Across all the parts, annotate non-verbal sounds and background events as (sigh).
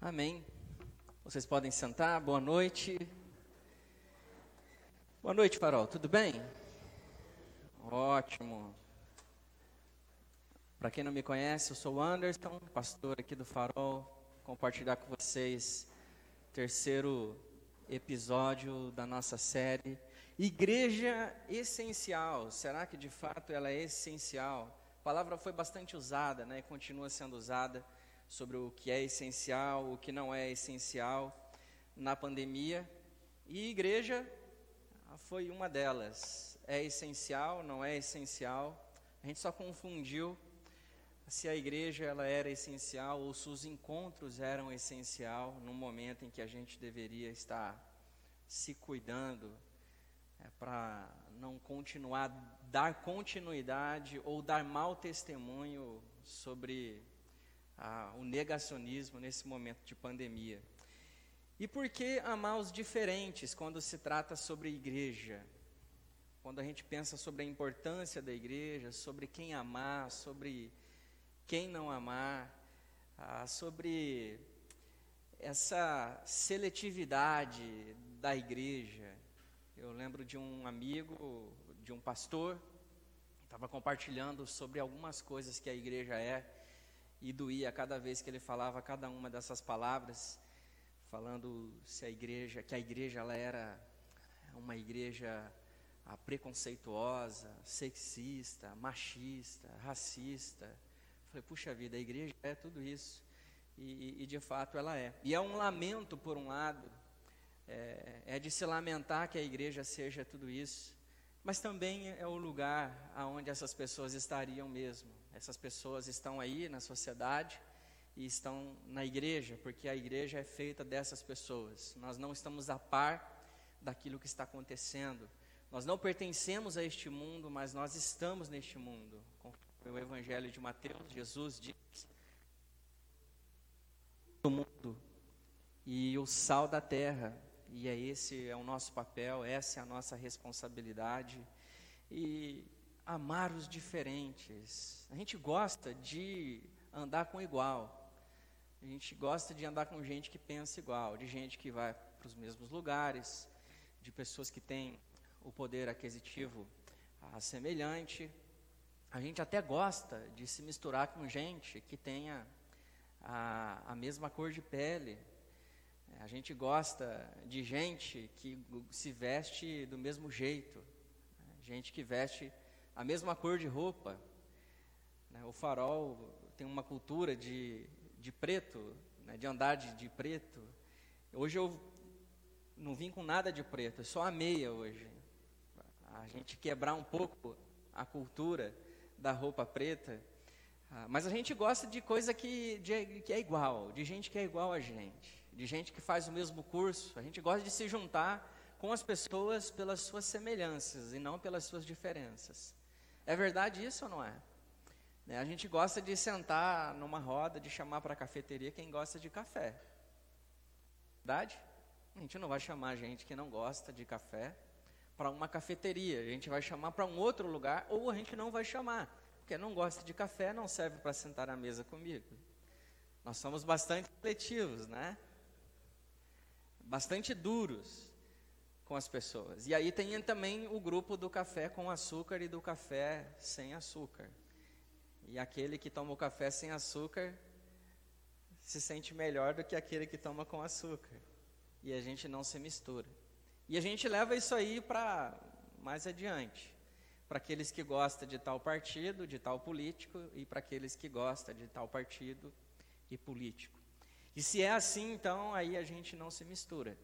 Amém. Vocês podem sentar. Boa noite. Boa noite, Farol. Tudo bem? Ótimo. Para quem não me conhece, eu sou o Anderson, pastor aqui do Farol. Compartilhar com vocês o terceiro episódio da nossa série Igreja essencial. Será que de fato ela é essencial? A palavra foi bastante usada, né? E continua sendo usada sobre o que é essencial, o que não é essencial na pandemia. E igreja foi uma delas. É essencial, não é essencial. A gente só confundiu se a igreja ela era essencial ou se os encontros eram essencial no momento em que a gente deveria estar se cuidando é, para não continuar dar continuidade ou dar mau testemunho sobre o negacionismo nesse momento de pandemia. E por que amar os diferentes quando se trata sobre igreja? Quando a gente pensa sobre a importância da igreja, sobre quem amar, sobre quem não amar, ah, sobre essa seletividade da igreja. Eu lembro de um amigo, de um pastor, estava compartilhando sobre algumas coisas que a igreja é, e doía cada vez que ele falava cada uma dessas palavras, falando se a igreja, que a igreja ela era uma igreja ah, preconceituosa, sexista, machista, racista. falei, puxa vida, a igreja é tudo isso. E, e, de fato ela é. E é um lamento, por um lado, é, é, de se lamentar que a igreja seja tudo isso, mas também é o lugar aonde essas pessoas estariam mesmo. Essas pessoas estão aí na sociedade e estão na igreja, porque a igreja é feita dessas pessoas. Nós não estamos a par daquilo que está acontecendo. Nós não pertencemos a este mundo, mas nós estamos neste mundo. O Evangelho de Mateus, Jesus diz: o mundo e o sal da terra. E é esse é o nosso papel, essa é a nossa responsabilidade. E amar os diferentes. A gente gosta de andar com igual. A gente gosta de andar com gente que pensa igual, de gente que vai para os mesmos lugares, de pessoas que têm o poder aquisitivo semelhante. A gente até gosta de se misturar com gente que tenha a, a mesma cor de pele. A gente gosta de gente que se veste do mesmo jeito, gente que veste a mesma cor de roupa. Né? O farol tem uma cultura de, de preto, né? de andar de, de preto. Hoje eu não vim com nada de preto, só a meia hoje. A gente quebrar um pouco a cultura da roupa preta. Ah, mas a gente gosta de coisa que, de, que é igual, de gente que é igual a gente, de gente que faz o mesmo curso. A gente gosta de se juntar com as pessoas pelas suas semelhanças e não pelas suas diferenças. É verdade isso ou não é? Né, a gente gosta de sentar numa roda, de chamar para a cafeteria quem gosta de café. Verdade? A gente não vai chamar gente que não gosta de café para uma cafeteria. A gente vai chamar para um outro lugar ou a gente não vai chamar. Porque não gosta de café, não serve para sentar à mesa comigo. Nós somos bastante seletivos, né? Bastante duros com as pessoas. E aí tem também o grupo do café com açúcar e do café sem açúcar. E aquele que toma o café sem açúcar se sente melhor do que aquele que toma com açúcar. E a gente não se mistura. E a gente leva isso aí para mais adiante. Para aqueles que gostam de tal partido, de tal político, e para aqueles que gostam de tal partido e político. E se é assim, então aí a gente não se mistura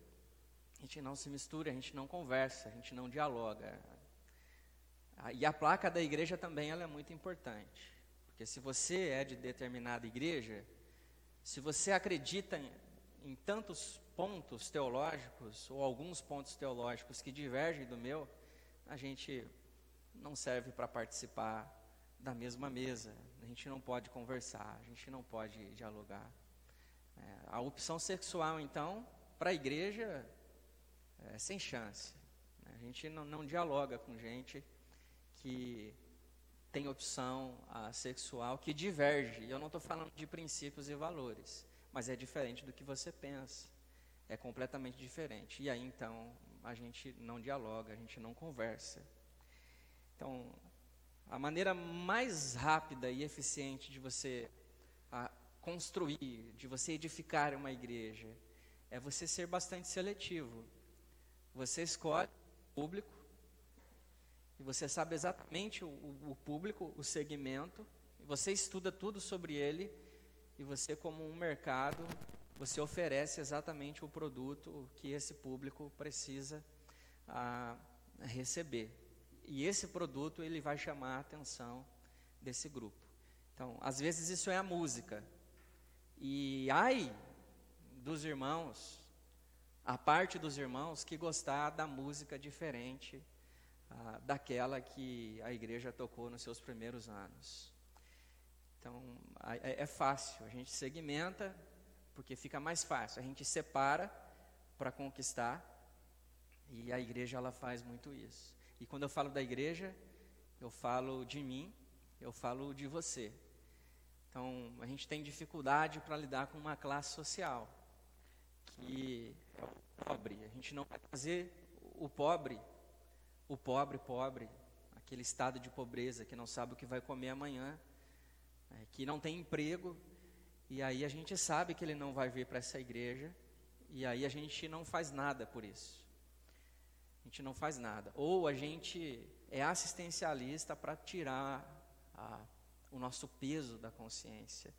gente não se mistura, a gente não conversa, a gente não dialoga. Ah, e a placa da igreja também ela é muito importante. Porque se você é de determinada igreja, se você acredita em, em tantos pontos teológicos, ou alguns pontos teológicos que divergem do meu, a gente não serve para participar da mesma mesa, a gente não pode conversar, a gente não pode dialogar. É, a opção sexual, então, para a igreja, é, sem chance. A gente não, não, dialoga com gente que tem opção sexual que diverge. Eu não estou falando de princípios e valores, mas é diferente do que você pensa. É completamente diferente. E aí então a gente não dialoga, a gente não conversa. Então, a maneira mais rápida e eficiente de você construir, de você edificar uma igreja, é você ser bastante seletivo. Você escolhe o público, e você sabe exatamente o, o público, o segmento, você estuda tudo sobre ele, e você, como um mercado, você oferece exatamente o produto que esse público precisa a, a receber. E esse produto ele vai chamar a atenção desse grupo. Então, às vezes isso é a música. E ai dos irmãos, a parte dos irmãos que gostar da música diferente ah, daquela que a igreja tocou nos seus primeiros anos. Então, é, é fácil, a gente segmenta, porque fica mais fácil, a gente separa para conquistar, e a igreja ela faz muito isso. E quando eu falo da igreja, eu falo de mim, eu falo de você. Então, a gente tem dificuldade para lidar com uma classe social, que é o pobre. A gente não vai fazer o pobre, o pobre pobre, aquele estado de pobreza que não sabe o que vai comer amanhã, né, que não tem emprego, e aí a gente sabe que ele não vai vir para essa igreja, e aí a gente não faz nada por isso. A gente não faz nada. Ou a gente é assistencialista para tirar a, o nosso peso da consciência.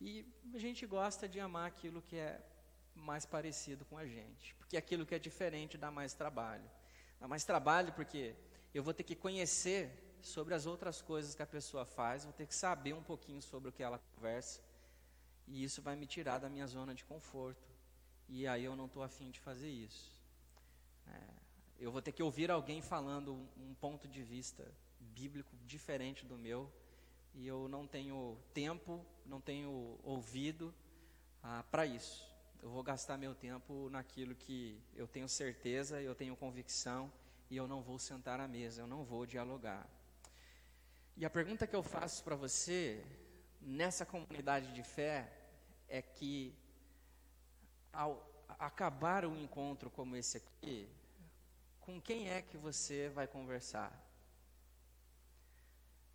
E a gente gosta de amar aquilo que é mais parecido com a gente, porque aquilo que é diferente dá mais trabalho. Dá mais trabalho porque eu vou ter que conhecer sobre as outras coisas que a pessoa faz, vou ter que saber um pouquinho sobre o que ela conversa, e isso vai me tirar da minha zona de conforto. E aí eu não estou afim de fazer isso. É, eu vou ter que ouvir alguém falando um, ponto de vista bíblico diferente do meu, e eu não tenho tempo, não tenho ouvido ah, para isso. Eu vou gastar meu tempo naquilo que eu tenho certeza, eu tenho convicção, e eu não vou sentar à mesa, eu não vou dialogar. E a pergunta que eu faço para você, nessa comunidade de fé, é que ao acabar um encontro como esse aqui, com quem é que você vai conversar?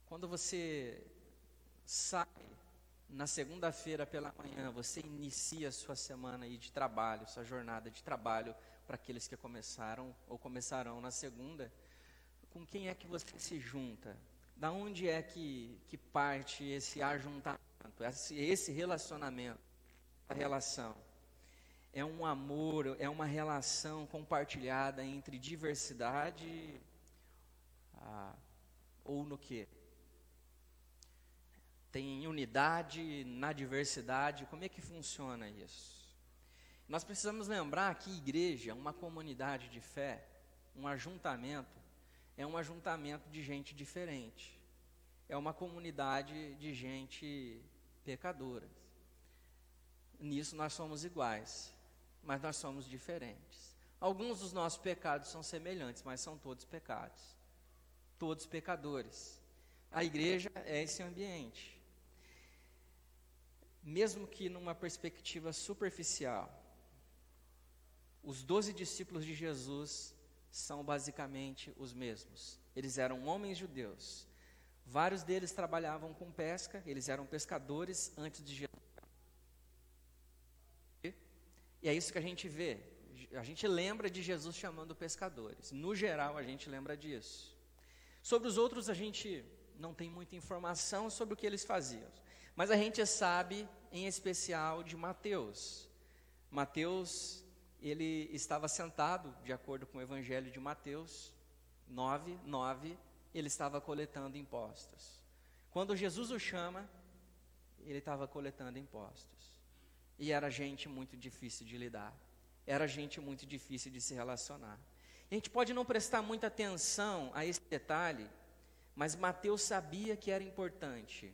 Quando você sai na segunda-feira pela manhã, você inicia a sua semana aí de trabalho, sua jornada de trabalho para aqueles que começaram ou começarão na segunda, com quem é que você se junta? Da onde é que, que parte esse ajuntamento, esse, relacionamento, a relação? é um amor, é uma relação compartilhada entre diversidade ah, ou no que? Tem unidade na diversidade, como é que funciona isso? Nós precisamos lembrar que igreja, uma comunidade de fé, um ajuntamento, é um ajuntamento de gente diferente. É uma comunidade de gente pecadora. Nisso nós somos iguais mas nós somos diferentes. Alguns dos nossos pecados são semelhantes, mas são todos pecados. Todos pecadores. A igreja é esse ambiente. Mesmo que numa perspectiva superficial, os doze discípulos de Jesus são basicamente os mesmos. Eles eram homens judeus. Vários deles trabalhavam com pesca, eles eram pescadores antes de Jesus e é isso que a gente vê. A gente lembra de Jesus chamando pescadores. No geral, a gente lembra disso. Sobre os outros, a gente não tem muita informação sobre o que eles faziam. Mas a gente sabe, em especial, de Mateus. Mateus, ele estava sentado, de acordo com o Evangelho de Mateus 9, 9, ele estava coletando impostos. Quando Jesus o chama, ele estava coletando impostos. E era gente muito difícil de lidar. Era gente muito difícil de se relacionar. A gente pode não prestar muita atenção a esse detalhe, mas Mateus sabia que era importante.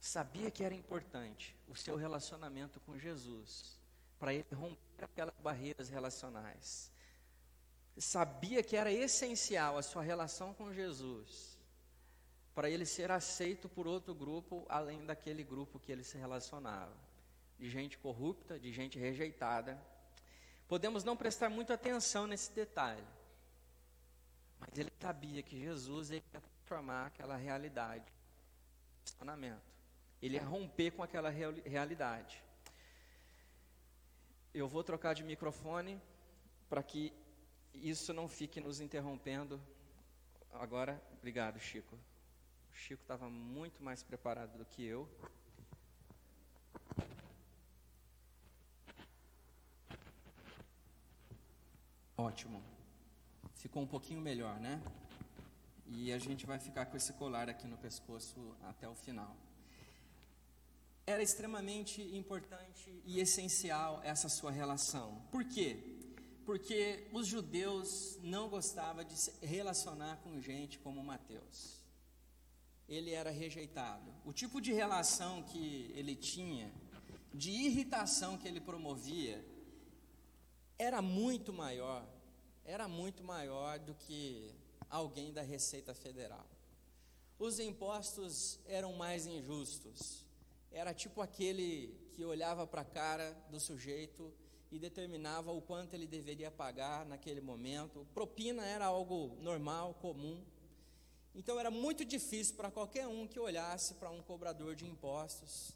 Sabia que era importante o seu relacionamento com Jesus, para ele romper aquelas barreiras relacionais. Sabia que era essencial a sua relação com Jesus, para ele ser aceito por outro grupo além daquele grupo que ele se relacionava, de gente corrupta, de gente rejeitada. Podemos não prestar muita atenção nesse detalhe, mas ele sabia que Jesus ia transformar aquela realidade, relacionamento. Ele ia romper com aquela realidade. Eu vou trocar de microfone para que isso não fique nos interrompendo. Agora, obrigado, Chico. O Chico estava muito mais preparado do que eu. Ótimo. Ficou um pouquinho melhor, né? E a gente vai ficar com esse colar aqui no pescoço até o final. Era extremamente importante e essencial essa sua relação. Por quê? Porque os judeus não gostavam de se relacionar com gente como Mateus ele era rejeitado. O tipo de relação que ele tinha, de irritação que ele promovia, era muito maior, era muito maior do que alguém da Receita Federal. Os impostos eram mais injustos. Era tipo aquele que olhava para a cara do sujeito e determinava o quanto ele deveria pagar naquele momento. Propina era algo normal, comum. Então era muito difícil para qualquer um que olhasse para um cobrador de impostos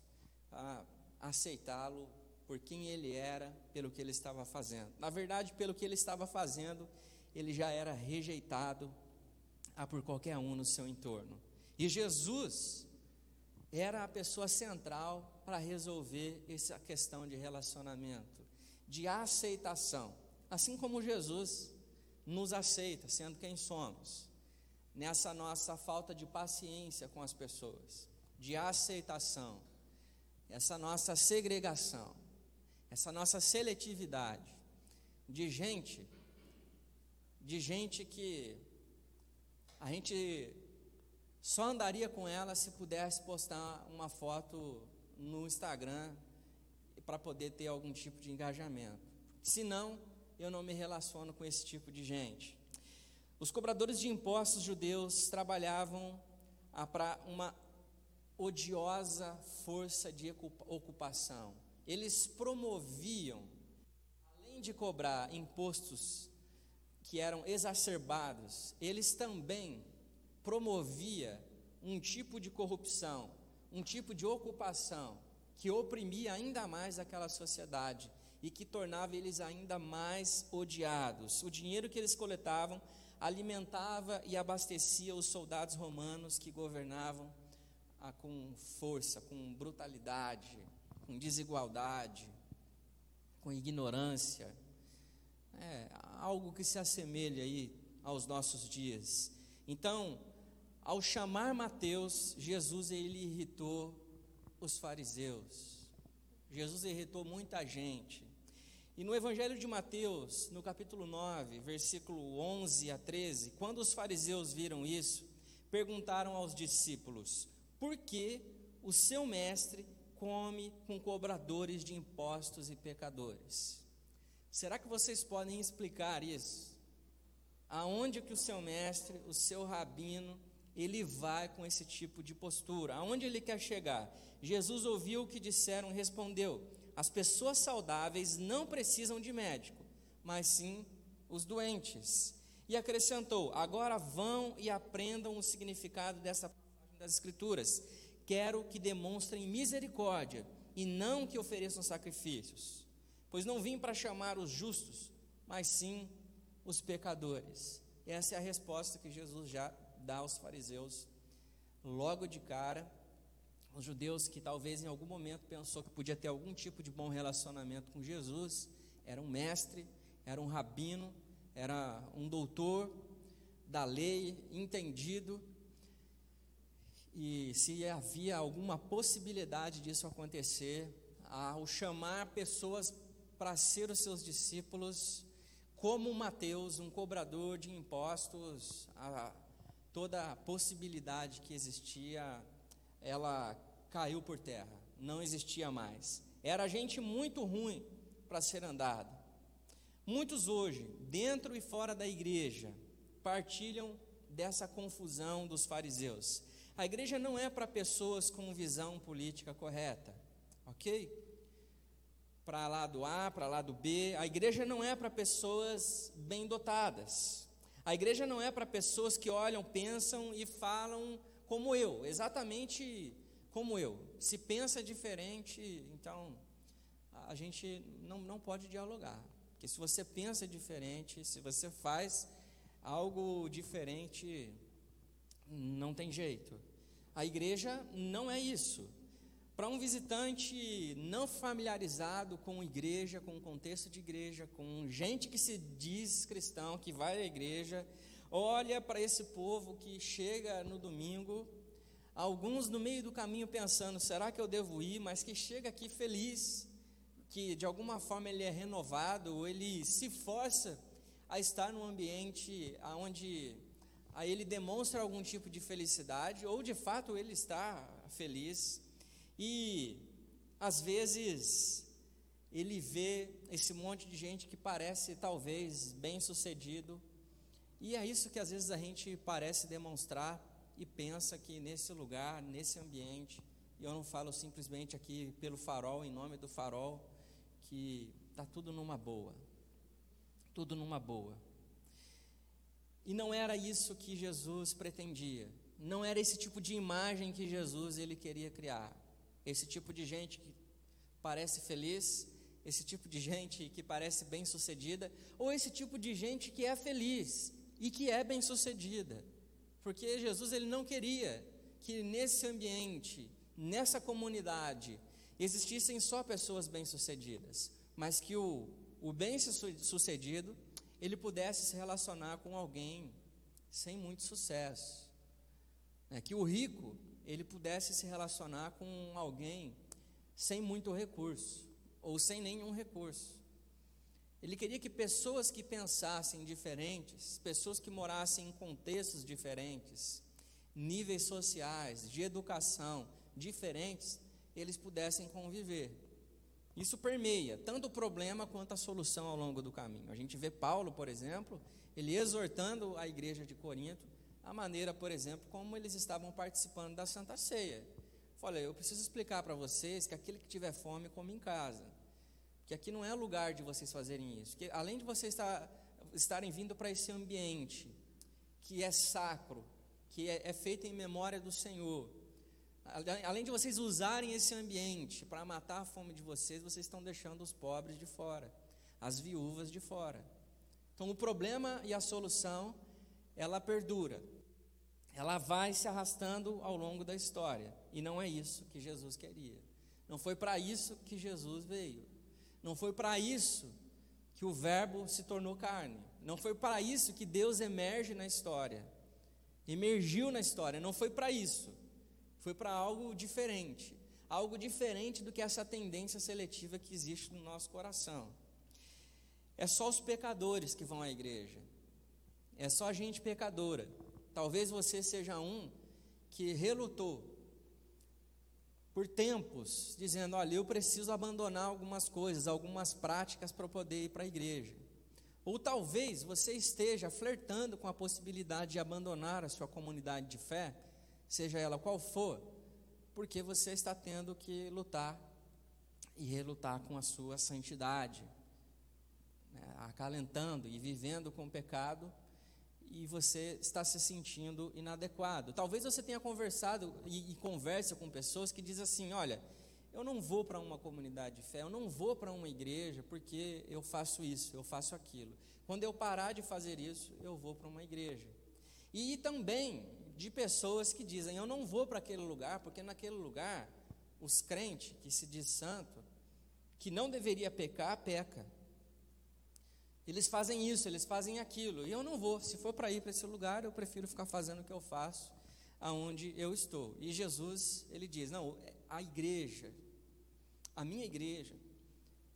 aceitá-lo por quem ele era, pelo que ele estava fazendo. Na verdade, pelo que ele estava fazendo, ele já era rejeitado a por qualquer um no seu entorno. E Jesus era a pessoa central para resolver essa questão de relacionamento, de aceitação. Assim como Jesus nos aceita, sendo quem somos nessa nossa falta de paciência com as pessoas, de aceitação, essa nossa segregação, essa nossa seletividade de gente, de gente que a gente só andaria com ela se pudesse postar uma foto no Instagram para poder ter algum tipo de engajamento. Senão, eu não me relaciono com esse tipo de gente. Os cobradores de impostos judeus trabalhavam para uma odiosa força de ocupação. Eles promoviam, além de cobrar impostos que eram exacerbados, eles também promovia um tipo de corrupção, um tipo de ocupação que oprimia ainda mais aquela sociedade e que tornava eles ainda mais odiados. O dinheiro que eles coletavam alimentava e abastecia os soldados romanos que governavam ah, com força, com brutalidade, com desigualdade, com ignorância. É, algo que se assemelha aí aos nossos dias. Então, ao chamar Mateus, Jesus ele irritou os fariseus. Jesus irritou muita gente. E no Evangelho de Mateus, no capítulo 9, versículo 11 a 13, quando os fariseus viram isso, perguntaram aos discípulos: por que o seu mestre come com cobradores de impostos e pecadores? Será que vocês podem explicar isso? Aonde que o seu mestre, o seu rabino, ele vai com esse tipo de postura? Aonde ele quer chegar? Jesus ouviu o que disseram e respondeu: as pessoas saudáveis não precisam de médico, mas sim os doentes. E acrescentou: agora vão e aprendam o significado dessa passagem das Escrituras. Quero que demonstrem misericórdia e não que ofereçam sacrifícios, pois não vim para chamar os justos, mas sim os pecadores. Essa é a resposta que Jesus já dá aos fariseus logo de cara os judeus que talvez em algum momento pensou que podia ter algum tipo de bom relacionamento com Jesus, era um mestre, era um rabino, era um doutor da lei, entendido, e se havia alguma possibilidade disso acontecer, ao chamar pessoas para ser os seus discípulos, como Mateus, um cobrador de impostos, a, toda a possibilidade que existia ela caiu por terra, não existia mais. Era gente muito ruim para ser andado. Muitos hoje, dentro e fora da igreja, partilham dessa confusão dos fariseus. A igreja não é para pessoas com visão política correta, ok? Para lá do A, para lá do B. A igreja não é para pessoas bem dotadas. A igreja não é para pessoas que olham, pensam e falam como eu, exatamente como eu. Se pensa diferente, então a gente não, não pode dialogar. Porque se você pensa diferente, se você faz algo diferente, não tem jeito. A igreja não é isso. Para um visitante não familiarizado com igreja, com o contexto de igreja, com gente que se diz cristão, que vai à igreja, olha para esse povo que chega no domingo, alguns no meio do caminho pensando: será que eu devo ir? Mas que chega aqui feliz, que de alguma forma ele é renovado, ou ele se força a estar num ambiente onde ele demonstra algum tipo de felicidade, ou de fato ele está feliz, e às vezes ele vê esse monte de gente que parece talvez bem sucedido, e é isso que às vezes a gente parece demonstrar e pensa que nesse lugar, nesse ambiente, e eu não falo simplesmente aqui pelo farol, em nome do farol, que está tudo numa boa, tudo numa boa. E não era isso que Jesus pretendia. Não era esse tipo de imagem que Jesus ele queria criar. Esse tipo de gente que parece feliz, esse tipo de gente que parece bem-sucedida, ou esse tipo de gente que é feliz e que é bem-sucedida. Porque Jesus ele não queria que nesse ambiente, nessa comunidade, existissem só pessoas bem-sucedidas, mas que o, o bem-sucedido ele pudesse se relacionar com alguém sem muito sucesso. É, que o rico ele pudesse se relacionar com alguém sem muito recurso ou sem nenhum recurso. Ele queria que pessoas que pensassem diferentes, pessoas que morassem em contextos diferentes, níveis sociais, de educação diferentes, eles pudessem conviver. Isso permeia tanto o problema quanto a solução ao longo do caminho. A gente vê Paulo, por exemplo, ele exortando a igreja de Corinto, a maneira, por exemplo, como eles estavam participando da Santa Ceia. Olha, eu preciso explicar para vocês que aquele que tiver fome come em casa, que aqui não é lugar de vocês fazerem isso, que além de vocês estar, estarem vindo para esse ambiente que é sacro, que é, é feito em memória do Senhor, Além de vocês usarem esse ambiente para matar a fome de vocês, vocês estão deixando os pobres de fora, as viúvas de fora. Então, o problema e a solução, ela perdura. Ela vai se arrastando ao longo da história. E não é isso que Jesus queria. Não foi para isso que Jesus veio. Não foi para isso que o Verbo se tornou carne. Não foi para isso que Deus emerge na história. Emergiu na história. Não foi para isso foi para algo diferente, algo diferente do que essa tendência seletiva que existe no nosso coração. É só os pecadores que vão à igreja, é só gente pecadora. Talvez você seja um que relutou por tempos, dizendo: Olha, eu preciso abandonar algumas coisas, algumas práticas para poder ir para a igreja. Ou talvez você esteja flertando com a possibilidade de abandonar a sua comunidade de fé seja ela qual for, porque você está tendo que lutar e relutar com a sua santidade, né, acalentando e vivendo com o pecado, e você está se sentindo inadequado. Talvez você tenha conversado e, e conversa com pessoas que dizem assim: olha, eu não vou para uma comunidade de fé, eu não vou para uma igreja porque eu faço isso, eu faço aquilo. Quando eu parar de fazer isso, eu vou para uma igreja. E também de pessoas que dizem: Eu não vou para aquele lugar, porque naquele lugar os crentes que se diz santo, que não deveria pecar, peca. Eles fazem isso, eles fazem aquilo, e eu não vou. Se for para ir para esse lugar, eu prefiro ficar fazendo o que eu faço aonde eu estou. E Jesus, ele diz: Não, a igreja, a minha igreja,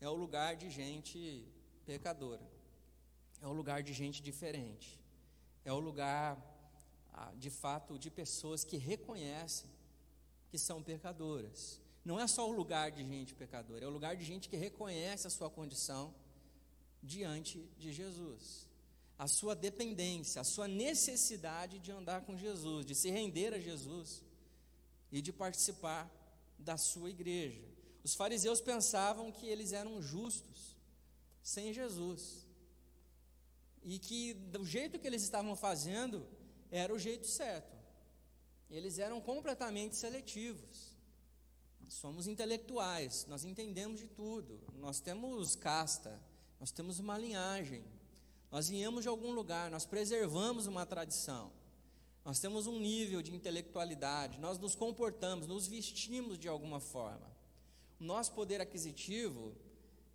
é o lugar de gente pecadora, é o lugar de gente diferente, é o lugar de fato, de pessoas que reconhecem que são pecadoras. Não é só o lugar de gente pecadora, é o lugar de gente que reconhece a sua condição diante de Jesus. A sua dependência, a sua necessidade de andar com Jesus, de se render a Jesus. e de participar da sua igreja. Os fariseus pensavam que eles eram justos sem Jesus e que do jeito que eles estavam fazendo era o jeito certo. Eles eram completamente seletivos. Somos intelectuais, nós entendemos de tudo, nós temos casta, nós temos uma linhagem, nós viemos de algum lugar, nós preservamos uma tradição, nós temos um nível de intelectualidade, nós nos comportamos, nos vestimos de alguma forma. O nosso poder aquisitivo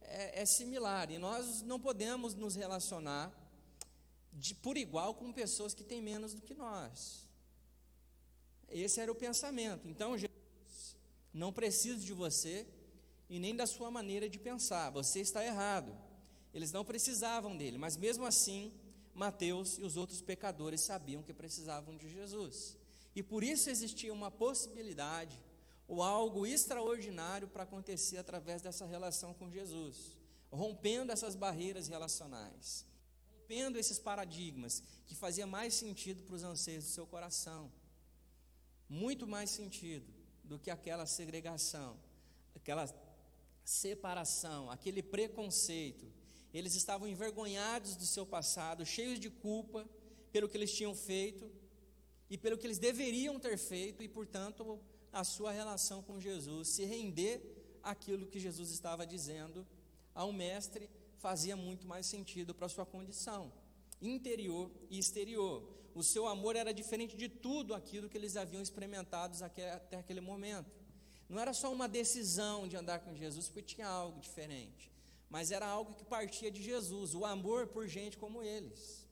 é, é similar e nós não podemos nos relacionar de, por igual com pessoas que têm menos do que nós. Esse era o pensamento. Então, Jesus, não preciso de você e nem da sua maneira de pensar. Você está errado. Eles não precisavam dele, mas mesmo assim, Mateus e os outros pecadores sabiam que precisavam de Jesus. E por isso existia uma possibilidade ou algo extraordinário para acontecer através dessa relação com Jesus, rompendo essas barreiras relacionais rompendo esses paradigmas que fazia mais sentido para os anseios do seu coração. Muito mais sentido do que aquela segregação, aquela separação, aquele preconceito. Eles estavam envergonhados do seu passado, cheios de culpa pelo que eles tinham feito e pelo que eles deveriam ter feito e, portanto, a sua relação com Jesus, se render àquilo que Jesus estava dizendo ao mestre fazia muito mais sentido para a sua condição interior e exterior. O seu amor era diferente de tudo aquilo que eles haviam experimentado até aquele momento. Não era só uma decisão de andar com Jesus, porque tinha algo diferente, mas era algo que partia de Jesus, o amor por gente como eles,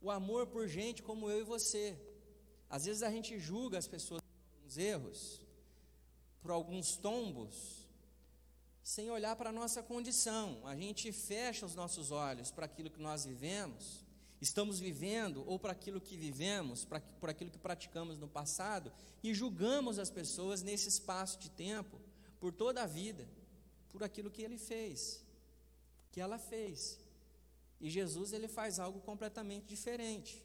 o amor por gente como eu e você. Às vezes a gente julga as pessoas por alguns erros, por alguns tombos, sem olhar para a nossa condição. A gente fecha os nossos olhos para aquilo que nós vivemos, estamos vivendo, ou para aquilo que vivemos, para, por aquilo que praticamos no passado, e julgamos as pessoas nesse espaço de tempo, por toda a vida, por aquilo que ele fez, que ela fez. E Jesus ele faz algo completamente diferente.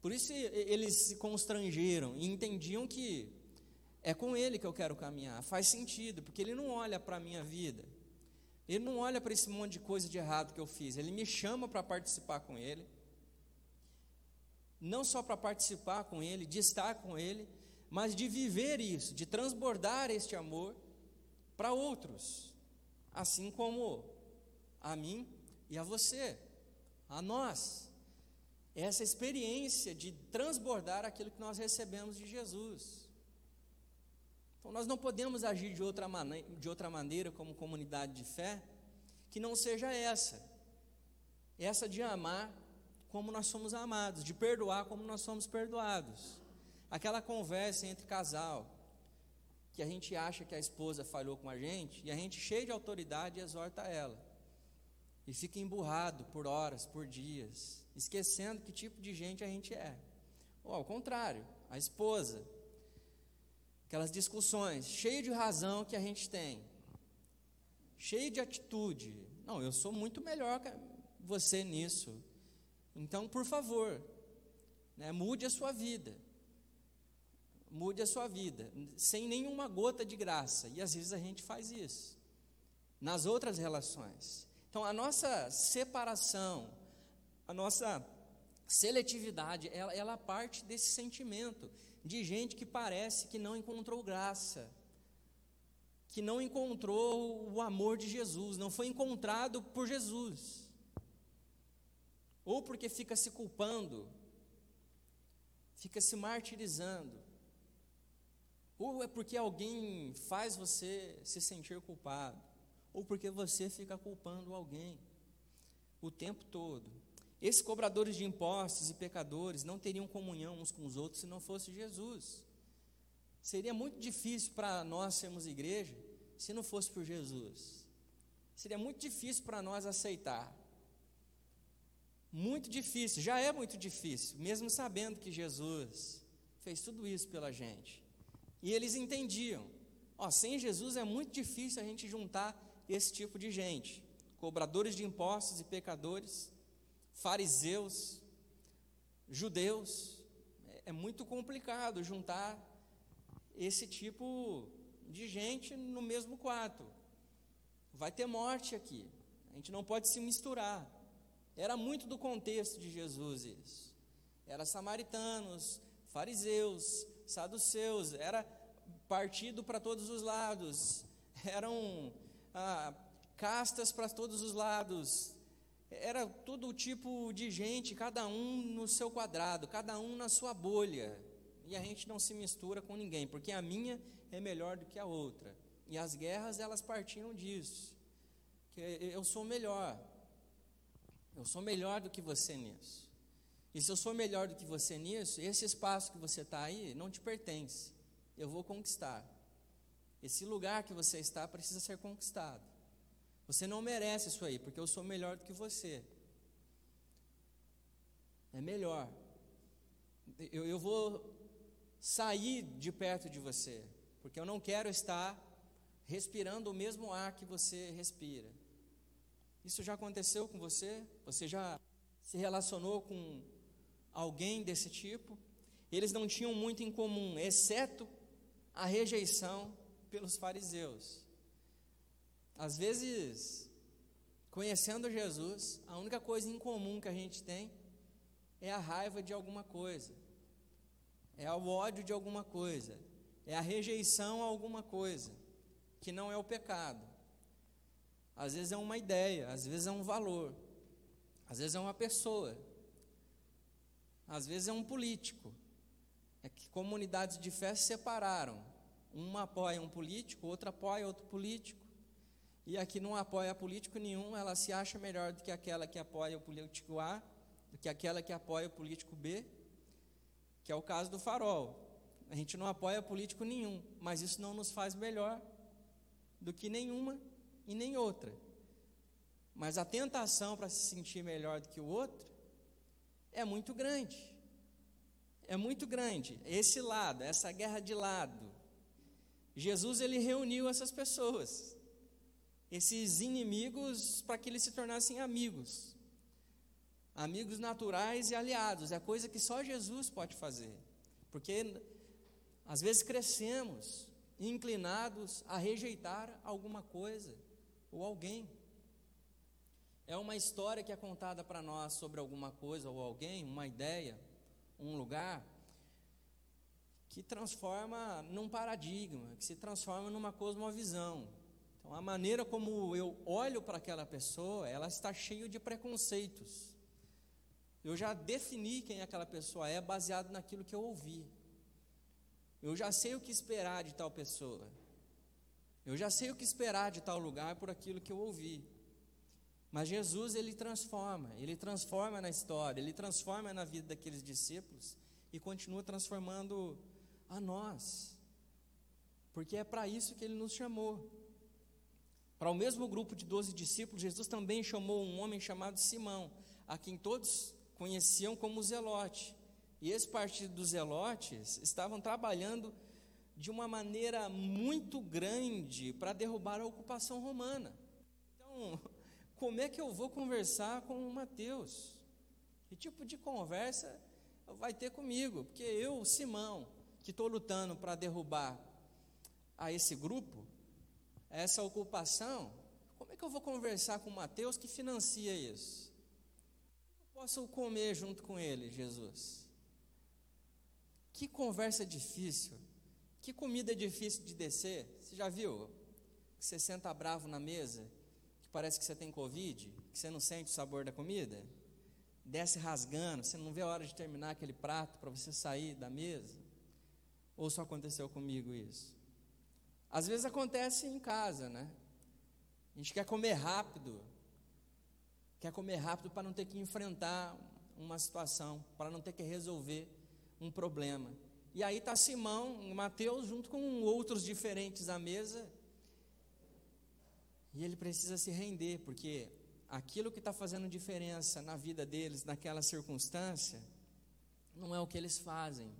Por isso eles se constrangeram e entendiam que é com Ele que eu quero caminhar. Faz sentido, porque Ele não olha para a minha vida. Ele não olha para esse monte de coisa de errado que eu fiz. Ele me chama para participar com Ele. Não só para participar com Ele, de estar com Ele, mas de viver isso, de transbordar este amor para outros. Assim como a mim e a você, a nós. Essa experiência de transbordar aquilo que nós recebemos de Jesus. Então nós não podemos agir de outra, maneira, de outra maneira como comunidade de fé que não seja essa. Essa de amar como nós somos amados, de perdoar como nós somos perdoados. Aquela conversa entre casal, que a gente acha que a esposa falhou com a gente, e a gente, cheio de autoridade, exorta ela. E fica emburrado por horas, por dias, esquecendo que tipo de gente a gente é. Ou ao contrário, a esposa aquelas discussões, cheio de razão que a gente tem, cheio de atitude. Não, eu sou muito melhor que você nisso. Então, por favor, né, mude a sua vida. Mude a sua vida, sem nenhuma gota de graça. E às vezes a gente faz isso. Nas outras relações. Então, a nossa separação, a nossa seletividade, ela, ela parte desse sentimento de gente que parece que não encontrou graça, que não encontrou o amor de Jesus, não foi encontrado por Jesus, ou porque fica se culpando, fica se martirizando, ou é porque alguém faz você se sentir culpado, ou porque você fica culpando alguém o tempo todo. Esses cobradores de impostos e pecadores não teriam comunhão uns com os outros se não fosse Jesus. Seria muito difícil para nós sermos igreja se não fosse por Jesus. Seria muito difícil para nós aceitar. Muito difícil, já é muito difícil, mesmo sabendo que Jesus fez tudo isso pela gente. E eles entendiam: ó, sem Jesus é muito difícil a gente juntar esse tipo de gente, cobradores de impostos e pecadores fariseus, judeus. É, é muito complicado juntar esse tipo de gente no mesmo quarto. Vai ter morte aqui. A gente não pode se misturar. Era muito do contexto de Jesus isso. Era samaritanos, fariseus, saduceus, era partido para todos os lados, eram ah, castas para todos os lados, era todo tipo de gente, cada um no seu quadrado, cada um na sua bolha. E a gente não se mistura com ninguém, porque a minha é melhor do que a outra. E as guerras, elas partiram disso. Que eu sou melhor. Eu sou melhor do que você nisso. E se eu sou melhor do que você nisso, esse espaço que você está aí não te pertence. Eu vou conquistar. Esse lugar que você está precisa ser conquistado. Você não merece isso aí, porque eu sou melhor do que você. É melhor. Eu, eu vou sair de perto de você, porque eu não quero estar respirando o mesmo ar que você respira. Isso já aconteceu com você? Você já se relacionou com alguém desse tipo? Eles não tinham muito em comum, exceto a rejeição pelos fariseus. Às vezes, conhecendo Jesus, a única coisa em comum que a gente tem é a raiva de alguma coisa, é o ódio de alguma coisa, é a rejeição a alguma coisa, que não é o pecado. Às vezes é uma ideia, às vezes é um valor, às vezes é uma pessoa, às vezes é um político. É que comunidades de fé se separaram. Uma apoia um político, outra apoia outro político e aqui não apoia político nenhum, ela se acha melhor do que aquela que apoia o político A, do que aquela que apoia o político B, que é o caso do farol. A gente não apoia político nenhum, mas isso não nos faz melhor do que nenhuma e nem outra. Mas a tentação para se sentir melhor do que o outro é muito grande. É muito grande. Esse lado, essa guerra de lado. Jesus ele reuniu essas pessoas esses inimigos para que eles se tornassem amigos. Amigos naturais e aliados, é coisa que só Jesus pode fazer. Porque às vezes crescemos inclinados a rejeitar alguma coisa ou alguém. É uma história que é contada para nós sobre alguma coisa ou alguém, uma ideia, um lugar, que transforma num paradigma, que se transforma numa cosmovisão. Então, a maneira como eu olho para aquela pessoa, ela está cheia de preconceitos. Eu já defini quem aquela pessoa é baseado naquilo que eu ouvi. Eu já sei o que esperar de tal pessoa. Eu já sei o que esperar de tal lugar por aquilo que eu ouvi. Mas Jesus, ele transforma, ele transforma na história, ele transforma na vida daqueles discípulos e continua transformando a nós. Porque é para isso que ele nos chamou. Para o mesmo grupo de doze discípulos, Jesus também chamou um homem chamado Simão, a quem todos conheciam como Zelote. E esse partido dos Zelotes estavam trabalhando de uma maneira muito grande para derrubar a ocupação romana. Então, como é que eu vou conversar com o Mateus? Que tipo de conversa vai ter comigo? Porque eu, Simão, que estou lutando para derrubar a esse grupo, essa ocupação, como é que eu vou conversar com Mateus que financia isso? Eu posso comer junto com ele, Jesus? Que conversa difícil, que comida difícil de descer. Você já viu? Você senta bravo na mesa, parece que você tem Covid, que você não sente o sabor da comida? Desce rasgando, você não vê a hora de terminar aquele prato para você sair da mesa? Ou só aconteceu comigo isso? Às vezes acontece em casa, né? A gente quer comer rápido, quer comer rápido para não ter que enfrentar uma situação, para não ter que resolver um problema. E aí está Simão, Mateus, junto com outros diferentes à mesa, e ele precisa se render, porque aquilo que está fazendo diferença na vida deles, naquela circunstância, não é o que eles fazem,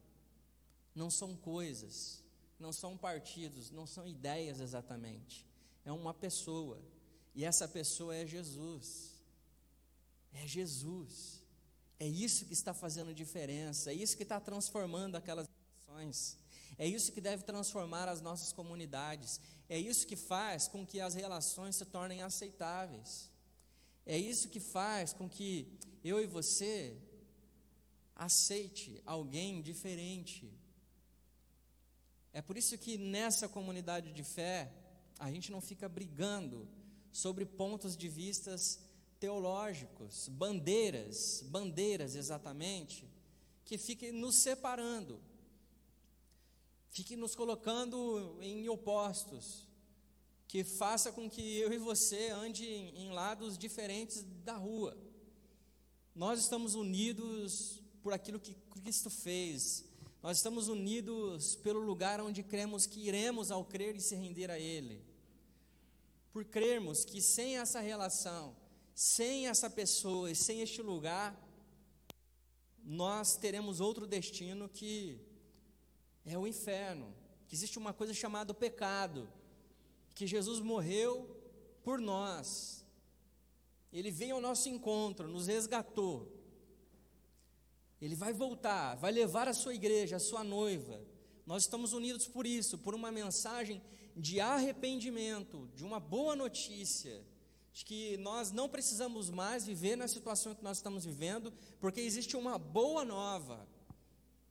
não são coisas, não são partidos, não são ideias exatamente. É uma pessoa. E essa pessoa é Jesus. É Jesus. É isso que está fazendo diferença, é isso que está transformando aquelas ações. É isso que deve transformar as nossas comunidades. É isso que faz com que as relações se tornem aceitáveis. É isso que faz com que eu e você aceite alguém diferente. É por isso que nessa comunidade de fé, a gente não fica brigando sobre pontos de vistas teológicos, bandeiras, bandeiras exatamente, que fiquem nos separando, fiquem nos colocando em opostos, que faça com que eu e você ande em lados diferentes da rua. Nós estamos unidos por aquilo que Cristo fez, nós estamos unidos pelo lugar onde cremos que iremos ao crer e se render a Ele. Por crermos que sem essa relação, sem essa pessoa e sem este lugar, nós teremos outro destino que é o inferno. Que existe uma coisa chamada pecado, que Jesus morreu por nós. Ele veio ao nosso encontro, nos resgatou. Ele vai voltar, vai levar a sua igreja, a sua noiva. Nós estamos unidos por isso, por uma mensagem de arrependimento, de uma boa notícia, de que nós não precisamos mais viver na situação que nós estamos vivendo, porque existe uma boa nova.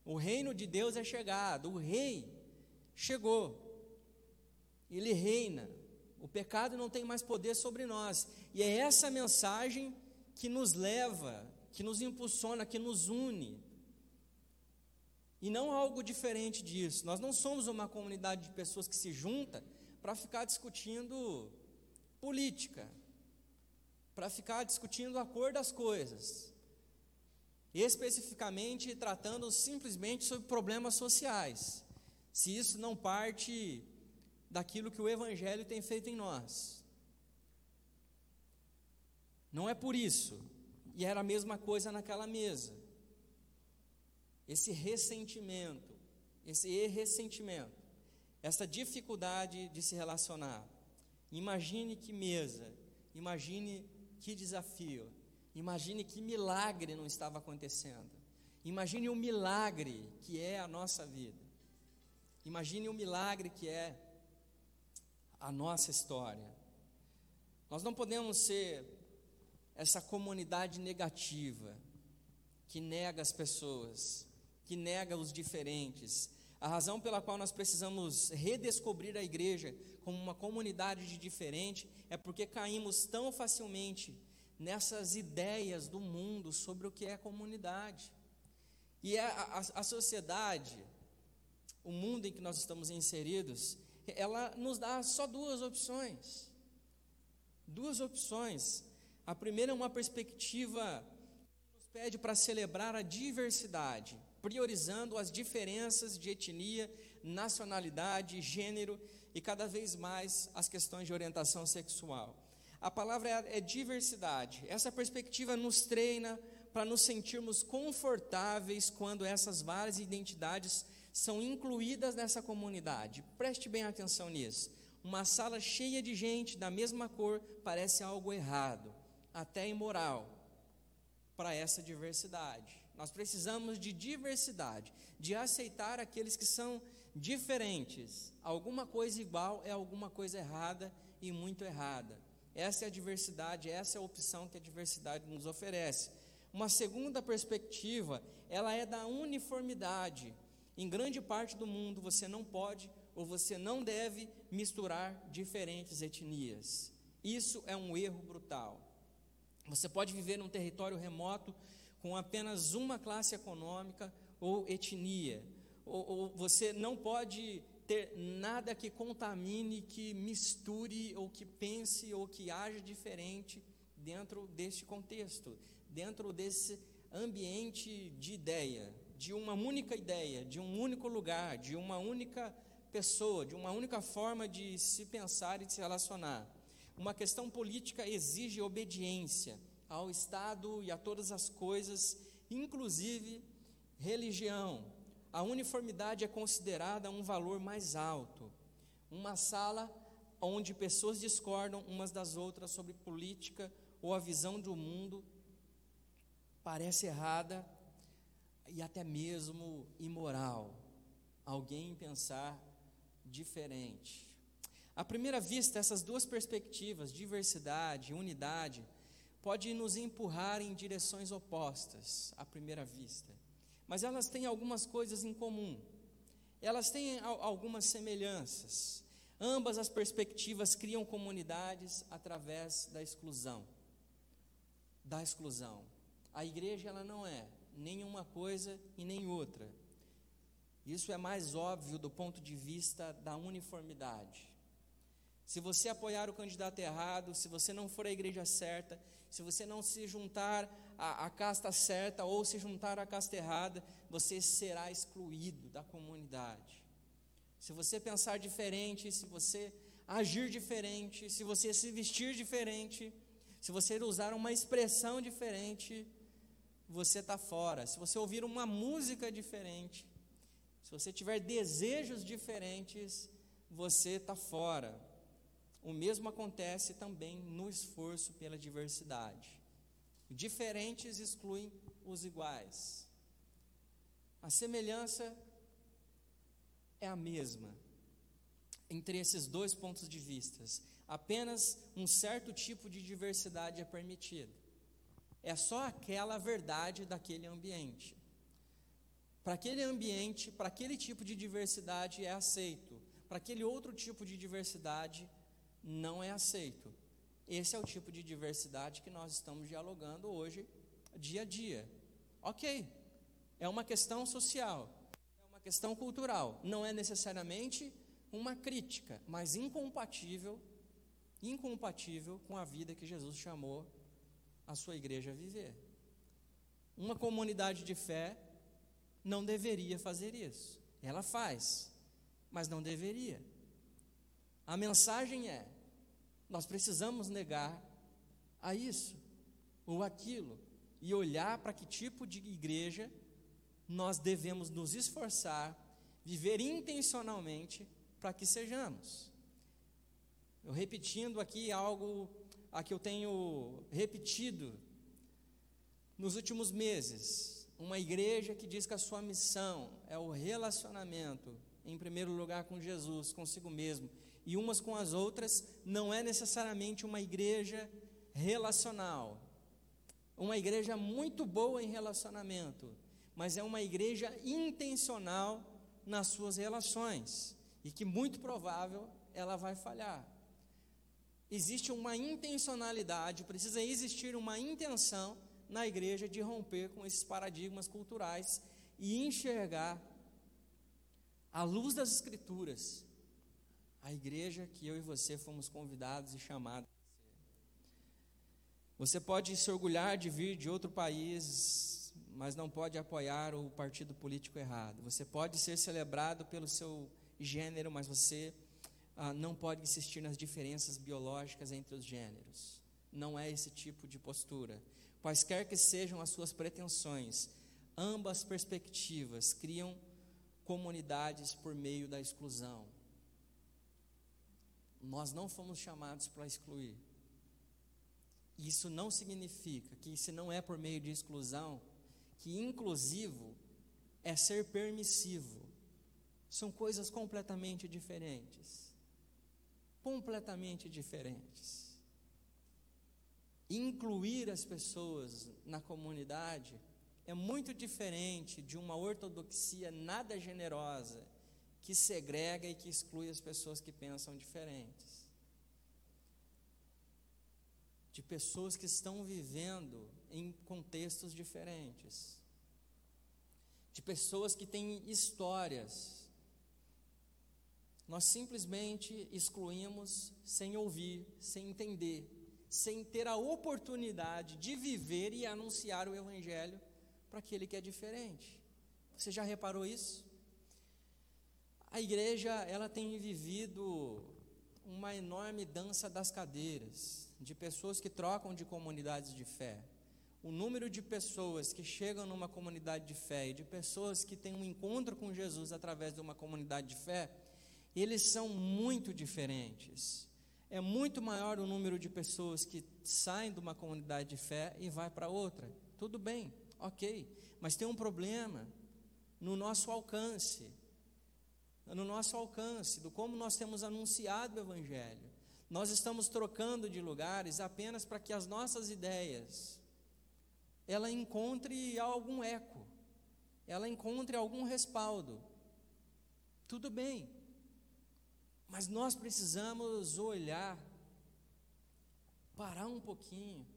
O reino de Deus é chegado, o rei chegou. Ele reina. O pecado não tem mais poder sobre nós. E é essa mensagem que nos leva que nos impulsiona, que nos une. E não algo diferente disso. Nós não somos uma comunidade de pessoas que se junta para ficar discutindo política, para ficar discutindo a cor das coisas. Especificamente tratando simplesmente sobre problemas sociais. Se isso não parte daquilo que o Evangelho tem feito em nós. Não é por isso e era a mesma coisa naquela mesa. Esse ressentimento, esse ressentimento, essa dificuldade de se relacionar. Imagine que mesa, imagine que desafio, imagine que milagre não estava acontecendo. Imagine o milagre que é a nossa vida. Imagine o milagre que é a nossa história. Nós não podemos ser essa comunidade negativa, que nega as pessoas, que nega os diferentes. A razão pela qual nós precisamos redescobrir a igreja como uma comunidade de diferente é porque caímos tão facilmente nessas ideias do mundo sobre o que é comunidade. E a, a, a sociedade, o mundo em que nós estamos inseridos, ela nos dá só duas opções. Duas opções. A primeira é uma perspectiva que nos pede para celebrar a diversidade, priorizando as diferenças de etnia, nacionalidade, gênero e cada vez mais as questões de orientação sexual. A palavra é, é diversidade. Essa perspectiva nos treina para nos sentirmos confortáveis quando essas várias identidades são incluídas nessa comunidade. Preste bem atenção nisso. Uma sala cheia de gente da mesma cor parece algo errado até imoral para essa diversidade. Nós precisamos de diversidade, de aceitar aqueles que são diferentes. Alguma coisa igual é alguma coisa errada e muito errada. Essa é a diversidade, essa é a opção que a diversidade nos oferece. Uma segunda perspectiva, ela é da uniformidade. Em grande parte do mundo você não pode ou você não deve misturar diferentes etnias. Isso é um erro brutal. Você pode viver num território remoto com apenas uma classe econômica ou etnia. Ou, ou, você não pode ter nada que contamine, que misture, ou que pense, ou que haja diferente dentro deste contexto, dentro desse ambiente de ideia, de uma única ideia, de um único lugar, de uma única pessoa, de uma única forma de se pensar e de se relacionar. Uma questão política exige obediência ao Estado e a todas as coisas, inclusive religião. A uniformidade é considerada um valor mais alto. Uma sala onde pessoas discordam umas das outras sobre política ou a visão do mundo parece errada e até mesmo imoral. alguém pensar diferente. À primeira vista, essas duas perspectivas, diversidade e unidade, podem nos empurrar em direções opostas à primeira vista. Mas elas têm algumas coisas em comum. Elas têm algumas semelhanças. Ambas as perspectivas criam comunidades através da exclusão. Da exclusão. A igreja ela não é nenhuma coisa e nem outra. Isso é mais óbvio do ponto de vista da uniformidade. Se você apoiar o candidato errado, se você não for à igreja certa, se você não se juntar à, à casta certa ou se juntar à casta errada, você será excluído da comunidade. Se você pensar diferente, se você agir diferente, se você se vestir diferente, se você usar uma expressão diferente, você está fora. Se você ouvir uma música diferente, se você tiver desejos diferentes, você está fora. O mesmo acontece também no esforço pela diversidade. Diferentes excluem os iguais. A semelhança é a mesma entre esses dois pontos de vista. Apenas um certo tipo de diversidade é permitido. É só aquela verdade daquele ambiente. Para aquele ambiente, para aquele tipo de diversidade é aceito. Para aquele outro tipo de diversidade não é aceito. Esse é o tipo de diversidade que nós estamos dialogando hoje, dia a dia. Ok, é uma questão social, é uma questão cultural, não é necessariamente uma crítica, mas incompatível, incompatível com a vida que Jesus chamou a sua igreja a viver. Uma comunidade de fé não deveria fazer isso. Ela faz, mas não deveria. A mensagem é: nós precisamos negar a isso ou aquilo e olhar para que tipo de igreja nós devemos nos esforçar, viver intencionalmente para que sejamos. Eu repetindo aqui algo a que eu tenho repetido nos últimos meses, uma igreja que diz que a sua missão é o relacionamento, em primeiro lugar com Jesus, consigo mesmo, e umas com as outras, não é necessariamente uma igreja relacional. Uma igreja muito boa em relacionamento, mas é uma igreja intencional nas suas relações e que muito provável ela vai falhar. Existe uma intencionalidade, precisa existir uma intenção na igreja de romper com esses paradigmas culturais e enxergar à luz das escrituras a igreja que eu e você fomos convidados e chamados. Você pode se orgulhar de vir de outro país, mas não pode apoiar o partido político errado. Você pode ser celebrado pelo seu gênero, mas você ah, não pode insistir nas diferenças biológicas entre os gêneros. Não é esse tipo de postura. Quaisquer que sejam as suas pretensões, ambas perspectivas criam comunidades por meio da exclusão. Nós não fomos chamados para excluir. Isso não significa que se não é por meio de exclusão, que inclusivo é ser permissivo. São coisas completamente diferentes. Completamente diferentes. Incluir as pessoas na comunidade é muito diferente de uma ortodoxia nada generosa que segrega e que exclui as pessoas que pensam diferentes. De pessoas que estão vivendo em contextos diferentes. De pessoas que têm histórias. Nós simplesmente excluímos sem ouvir, sem entender, sem ter a oportunidade de viver e anunciar o Evangelho para aquele que é diferente. Você já reparou isso? A igreja, ela tem vivido uma enorme dança das cadeiras, de pessoas que trocam de comunidades de fé. O número de pessoas que chegam numa comunidade de fé e de pessoas que têm um encontro com Jesus através de uma comunidade de fé, eles são muito diferentes. É muito maior o número de pessoas que saem de uma comunidade de fé e vai para outra. Tudo bem, ok, mas tem um problema no nosso alcance no nosso alcance, do como nós temos anunciado o Evangelho. Nós estamos trocando de lugares apenas para que as nossas ideias ela encontre algum eco, ela encontre algum respaldo. Tudo bem, mas nós precisamos olhar, parar um pouquinho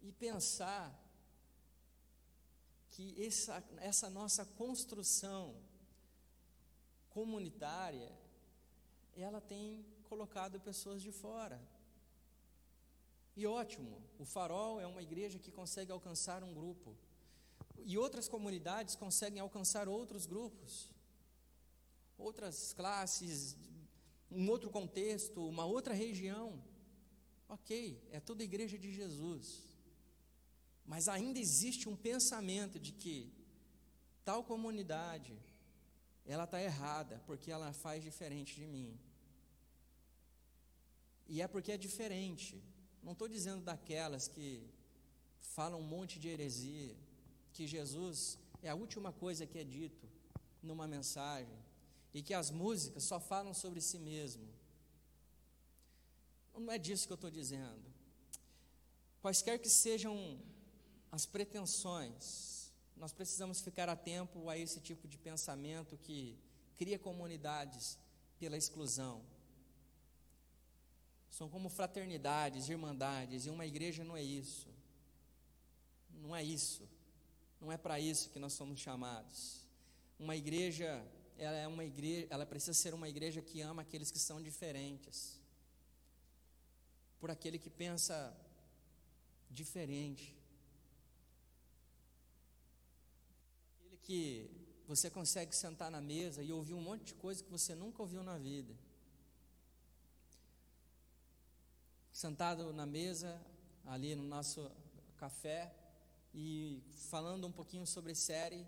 e pensar que essa, essa nossa construção comunitária, ela tem colocado pessoas de fora. E ótimo, o Farol é uma igreja que consegue alcançar um grupo. E outras comunidades conseguem alcançar outros grupos, outras classes, um outro contexto, uma outra região. Ok, é toda igreja de Jesus. Mas ainda existe um pensamento de que tal comunidade ela está errada porque ela faz diferente de mim. E é porque é diferente. Não estou dizendo daquelas que falam um monte de heresia, que Jesus é a última coisa que é dito numa mensagem, e que as músicas só falam sobre si mesmo. Não é disso que eu estou dizendo. Quaisquer que sejam as pretensões, nós precisamos ficar a tempo a esse tipo de pensamento que cria comunidades pela exclusão. São como fraternidades, irmandades, e uma igreja não é isso. Não é isso. Não é para isso que nós somos chamados. Uma igreja, ela é uma igreja, ela precisa ser uma igreja que ama aqueles que são diferentes. Por aquele que pensa diferente. Aquele que você consegue sentar na mesa e ouvir um monte de coisa que você nunca ouviu na vida. sentado na mesa, ali no nosso café, e falando um pouquinho sobre série,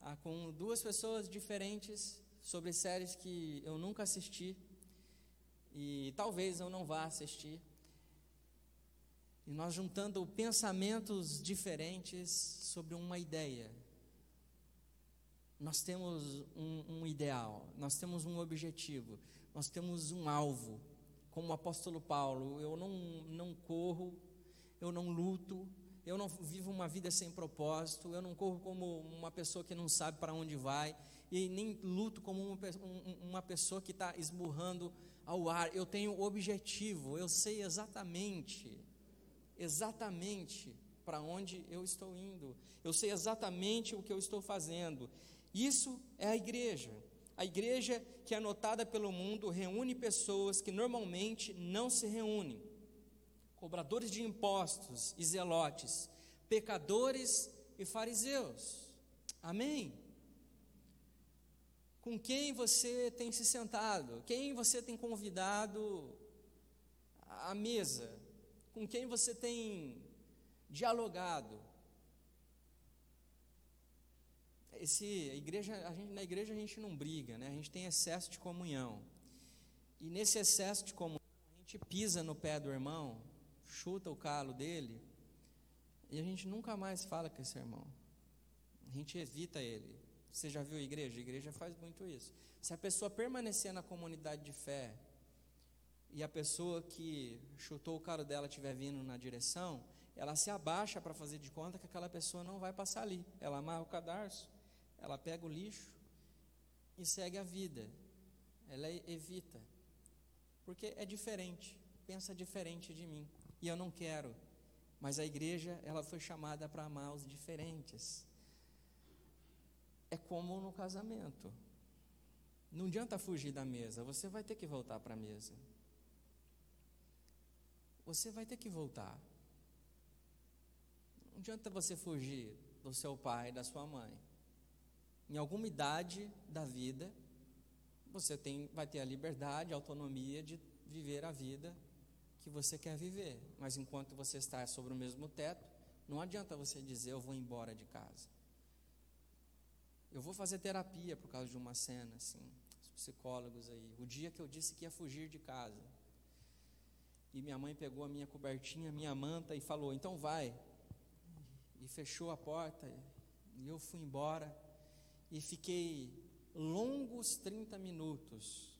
ah, com duas pessoas diferentes, sobre séries que eu nunca assisti, e talvez eu não vá assistir. E nós juntando pensamentos diferentes sobre uma ideia. Nós temos um, um ideal, nós temos um objetivo, nós temos um alvo como o apóstolo Paulo, eu não, não corro, eu não luto, eu não vivo uma vida sem propósito, eu não corro como uma pessoa que não sabe para onde vai, e nem luto como uma, uma pessoa que está esmurrando ao ar. Eu tenho objetivo, eu sei exatamente, exatamente para onde eu estou indo, eu sei exatamente o que eu estou fazendo. Isso é a igreja. A igreja que é notada pelo mundo reúne pessoas que normalmente não se reúnem: cobradores de impostos e zelotes, pecadores e fariseus. Amém? Com quem você tem se sentado? Quem você tem convidado à mesa? Com quem você tem dialogado? Esse, a igreja, a gente, na igreja a gente não briga, né? a gente tem excesso de comunhão. E nesse excesso de comunhão, a gente pisa no pé do irmão, chuta o calo dele, e a gente nunca mais fala com esse irmão. A gente evita ele. Você já viu a igreja? A igreja faz muito isso. Se a pessoa permanecer na comunidade de fé e a pessoa que chutou o calo dela estiver vindo na direção, ela se abaixa para fazer de conta que aquela pessoa não vai passar ali. Ela amarra o cadarço ela pega o lixo e segue a vida. Ela evita. Porque é diferente, pensa diferente de mim. E eu não quero. Mas a igreja, ela foi chamada para amar os diferentes. É como no casamento. Não adianta fugir da mesa, você vai ter que voltar para a mesa. Você vai ter que voltar. Não adianta você fugir do seu pai, da sua mãe em alguma idade da vida, você tem, vai ter a liberdade, a autonomia de viver a vida que você quer viver. Mas enquanto você está sobre o mesmo teto, não adianta você dizer eu vou embora de casa. Eu vou fazer terapia por causa de uma cena, assim, os psicólogos aí. O dia que eu disse que ia fugir de casa. E minha mãe pegou a minha cobertinha, minha manta e falou: "Então vai". E fechou a porta e eu fui embora e fiquei longos 30 minutos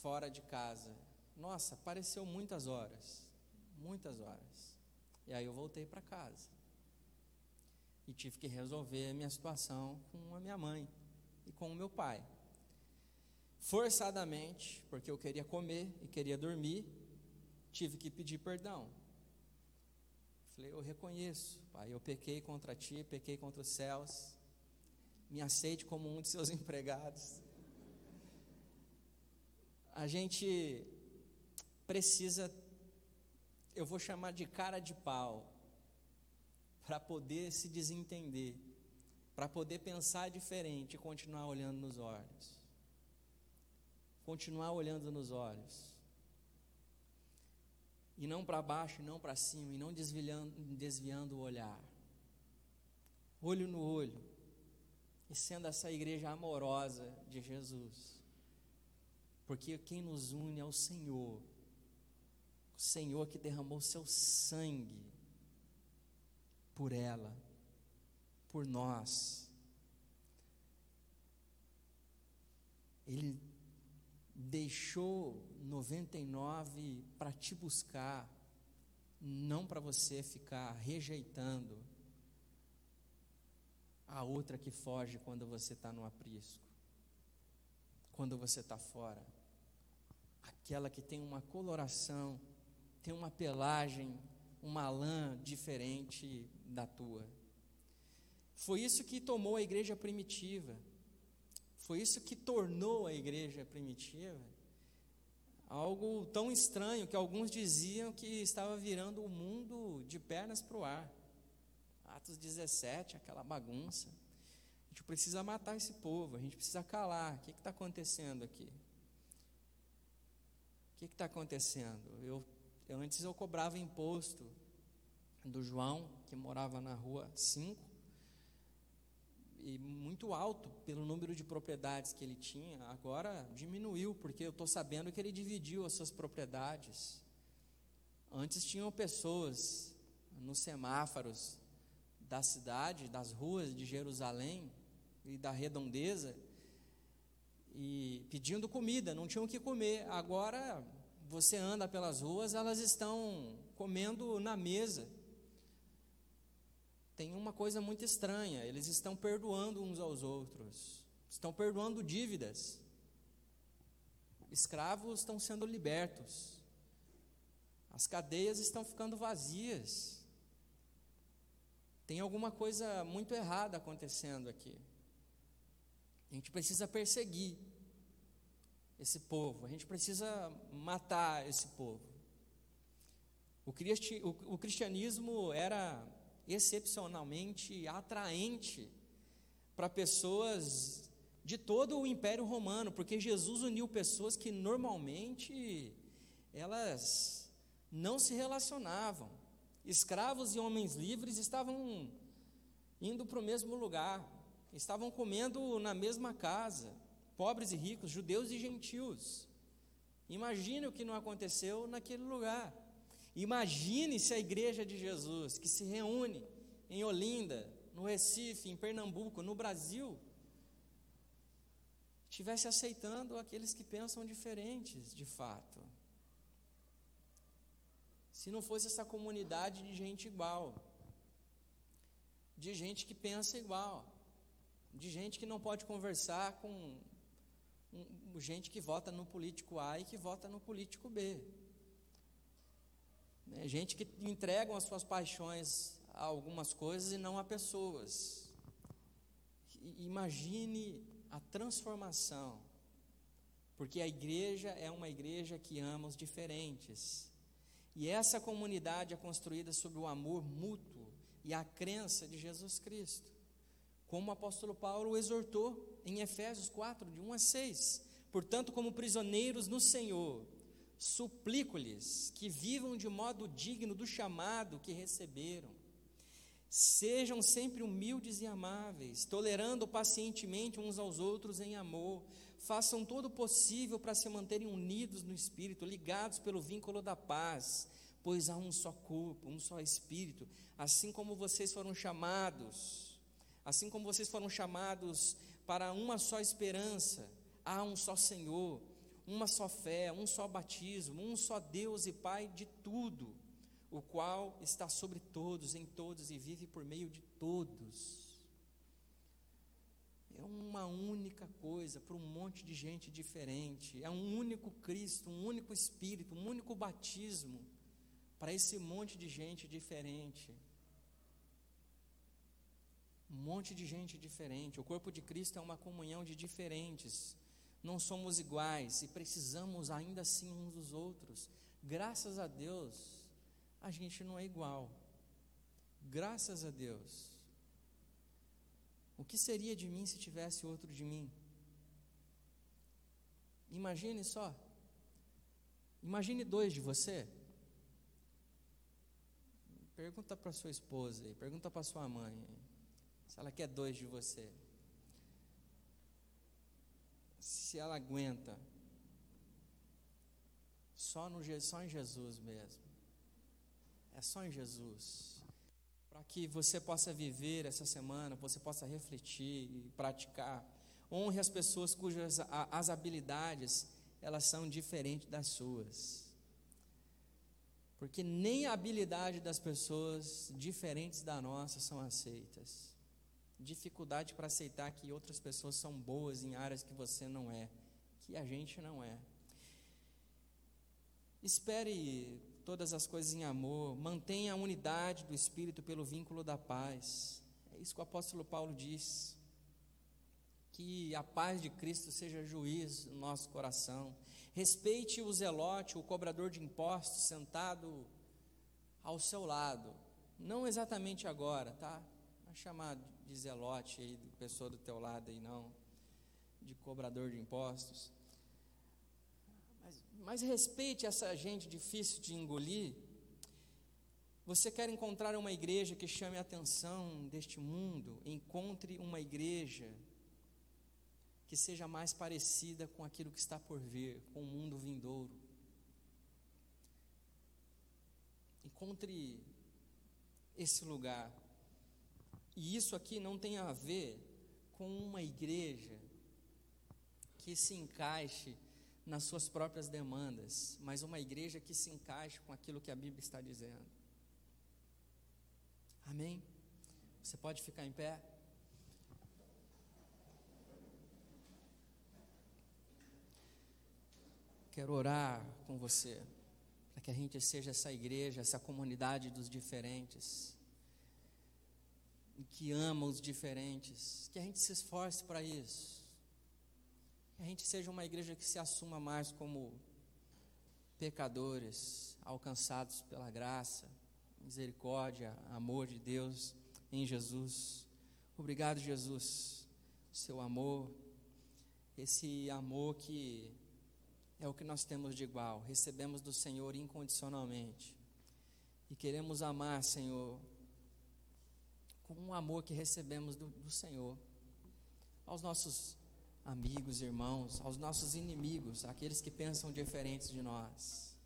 fora de casa. Nossa, pareceu muitas horas, muitas horas. E aí eu voltei para casa. E tive que resolver a minha situação com a minha mãe e com o meu pai. Forçadamente, porque eu queria comer e queria dormir, tive que pedir perdão. Falei, eu reconheço, pai, eu pequei contra ti, pequei contra os céus, me aceite como um de seus (laughs) empregados. A gente precisa, eu vou chamar de cara de pau, para poder se desentender, para poder pensar diferente e continuar olhando nos olhos. Continuar olhando nos olhos. E não para baixo, e não para cima, e não desviando, desviando o olhar. Olho no olho e sendo essa igreja amorosa de Jesus. Porque quem nos une é o Senhor, o Senhor que derramou seu sangue por ela, por nós. Ele deixou 99 para te buscar, não para você ficar rejeitando a outra que foge quando você está no aprisco, quando você está fora, aquela que tem uma coloração, tem uma pelagem, uma lã diferente da tua. Foi isso que tomou a igreja primitiva, foi isso que tornou a igreja primitiva algo tão estranho que alguns diziam que estava virando o mundo de pernas para o ar. Atos 17, aquela bagunça. A gente precisa matar esse povo, a gente precisa calar. O que está acontecendo aqui? O que está acontecendo? Eu, eu, antes eu cobrava imposto do João, que morava na rua 5, e muito alto pelo número de propriedades que ele tinha. Agora diminuiu, porque eu estou sabendo que ele dividiu as suas propriedades. Antes tinham pessoas nos semáforos da cidade, das ruas de Jerusalém e da redondeza, e pedindo comida, não tinham o que comer. Agora você anda pelas ruas, elas estão comendo na mesa. Tem uma coisa muito estranha, eles estão perdoando uns aos outros, estão perdoando dívidas. Escravos estão sendo libertos, as cadeias estão ficando vazias. Tem alguma coisa muito errada acontecendo aqui. A gente precisa perseguir esse povo, a gente precisa matar esse povo. O, cristi o, o cristianismo era excepcionalmente atraente para pessoas de todo o Império Romano, porque Jesus uniu pessoas que normalmente elas não se relacionavam escravos e homens livres estavam indo para o mesmo lugar, estavam comendo na mesma casa, pobres e ricos, judeus e gentios. Imagine o que não aconteceu naquele lugar. Imagine se a igreja de Jesus, que se reúne em Olinda, no Recife, em Pernambuco, no Brasil, estivesse aceitando aqueles que pensam diferentes, de fato se não fosse essa comunidade de gente igual, de gente que pensa igual, de gente que não pode conversar com gente que vota no político A e que vota no político B. Né? Gente que entregam as suas paixões a algumas coisas e não a pessoas. Imagine a transformação, porque a igreja é uma igreja que ama os diferentes. E essa comunidade é construída sobre o amor mútuo e a crença de Jesus Cristo. Como o apóstolo Paulo exortou em Efésios 4, de 1 a 6. Portanto, como prisioneiros no Senhor, suplico-lhes que vivam de modo digno do chamado que receberam. Sejam sempre humildes e amáveis, tolerando pacientemente uns aos outros em amor. Façam todo o possível para se manterem unidos no espírito, ligados pelo vínculo da paz, pois há um só corpo, um só espírito, assim como vocês foram chamados Assim como vocês foram chamados para uma só esperança, há um só Senhor, uma só fé, um só batismo, um só Deus e Pai de tudo, o qual está sobre todos, em todos e vive por meio de todos. É uma única coisa para um monte de gente diferente, é um único Cristo, um único Espírito, um único batismo para esse monte de gente diferente. Um monte de gente diferente. O corpo de Cristo é uma comunhão de diferentes. Não somos iguais e precisamos ainda assim uns dos outros. Graças a Deus, a gente não é igual. Graças a Deus. O que seria de mim se tivesse outro de mim? Imagine só. Imagine dois de você. Pergunta para sua esposa pergunta para sua mãe se ela quer dois de você. Se ela aguenta. Só, no, só em Jesus mesmo. É só em Jesus. Para que você possa viver essa semana, você possa refletir e praticar. Honre as pessoas cujas as habilidades elas são diferentes das suas. Porque nem a habilidade das pessoas diferentes da nossa são aceitas. Dificuldade para aceitar que outras pessoas são boas em áreas que você não é, que a gente não é. Espere todas as coisas em amor, mantenha a unidade do Espírito pelo vínculo da paz. É isso que o apóstolo Paulo diz. Que a paz de Cristo seja juiz no nosso coração. Respeite o zelote, o cobrador de impostos, sentado ao seu lado. Não exatamente agora, tá? É chamado de zelote aí, de pessoa do teu lado aí, não. De cobrador de impostos. Mas, mas respeite essa gente difícil de engolir. Você quer encontrar uma igreja que chame a atenção deste mundo? Encontre uma igreja que seja mais parecida com aquilo que está por vir, com o mundo vindouro. Encontre esse lugar. E isso aqui não tem a ver com uma igreja que se encaixe nas suas próprias demandas, mas uma igreja que se encaixe com aquilo que a Bíblia está dizendo. Amém? Você pode ficar em pé? Quero orar com você, para que a gente seja essa igreja, essa comunidade dos diferentes, que ama os diferentes, que a gente se esforce para isso, que a gente seja uma igreja que se assuma mais como pecadores, alcançados pela graça, misericórdia, amor de Deus em Jesus. Obrigado, Jesus, seu amor, esse amor que é o que nós temos de igual. Recebemos do Senhor incondicionalmente. E queremos amar, Senhor, com um amor que recebemos do, do Senhor. Aos nossos amigos, irmãos, aos nossos inimigos, aqueles que pensam diferentes de nós.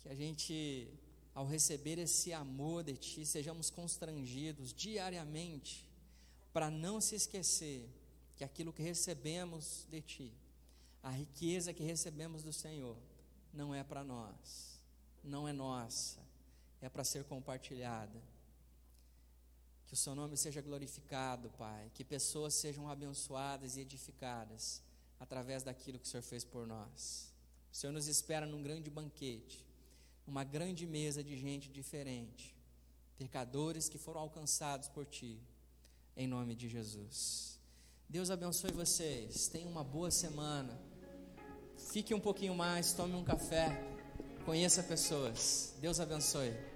Que a gente, ao receber esse amor de Ti, sejamos constrangidos diariamente para não se esquecer que aquilo que recebemos de Ti a riqueza que recebemos do Senhor não é para nós, não é nossa, é para ser compartilhada. Que o seu nome seja glorificado, Pai, que pessoas sejam abençoadas e edificadas através daquilo que o Senhor fez por nós. O Senhor nos espera num grande banquete, uma grande mesa de gente diferente, pecadores que foram alcançados por Ti, em nome de Jesus. Deus abençoe vocês. Tenham uma boa semana. Fique um pouquinho mais, tome um café. Conheça pessoas. Deus abençoe.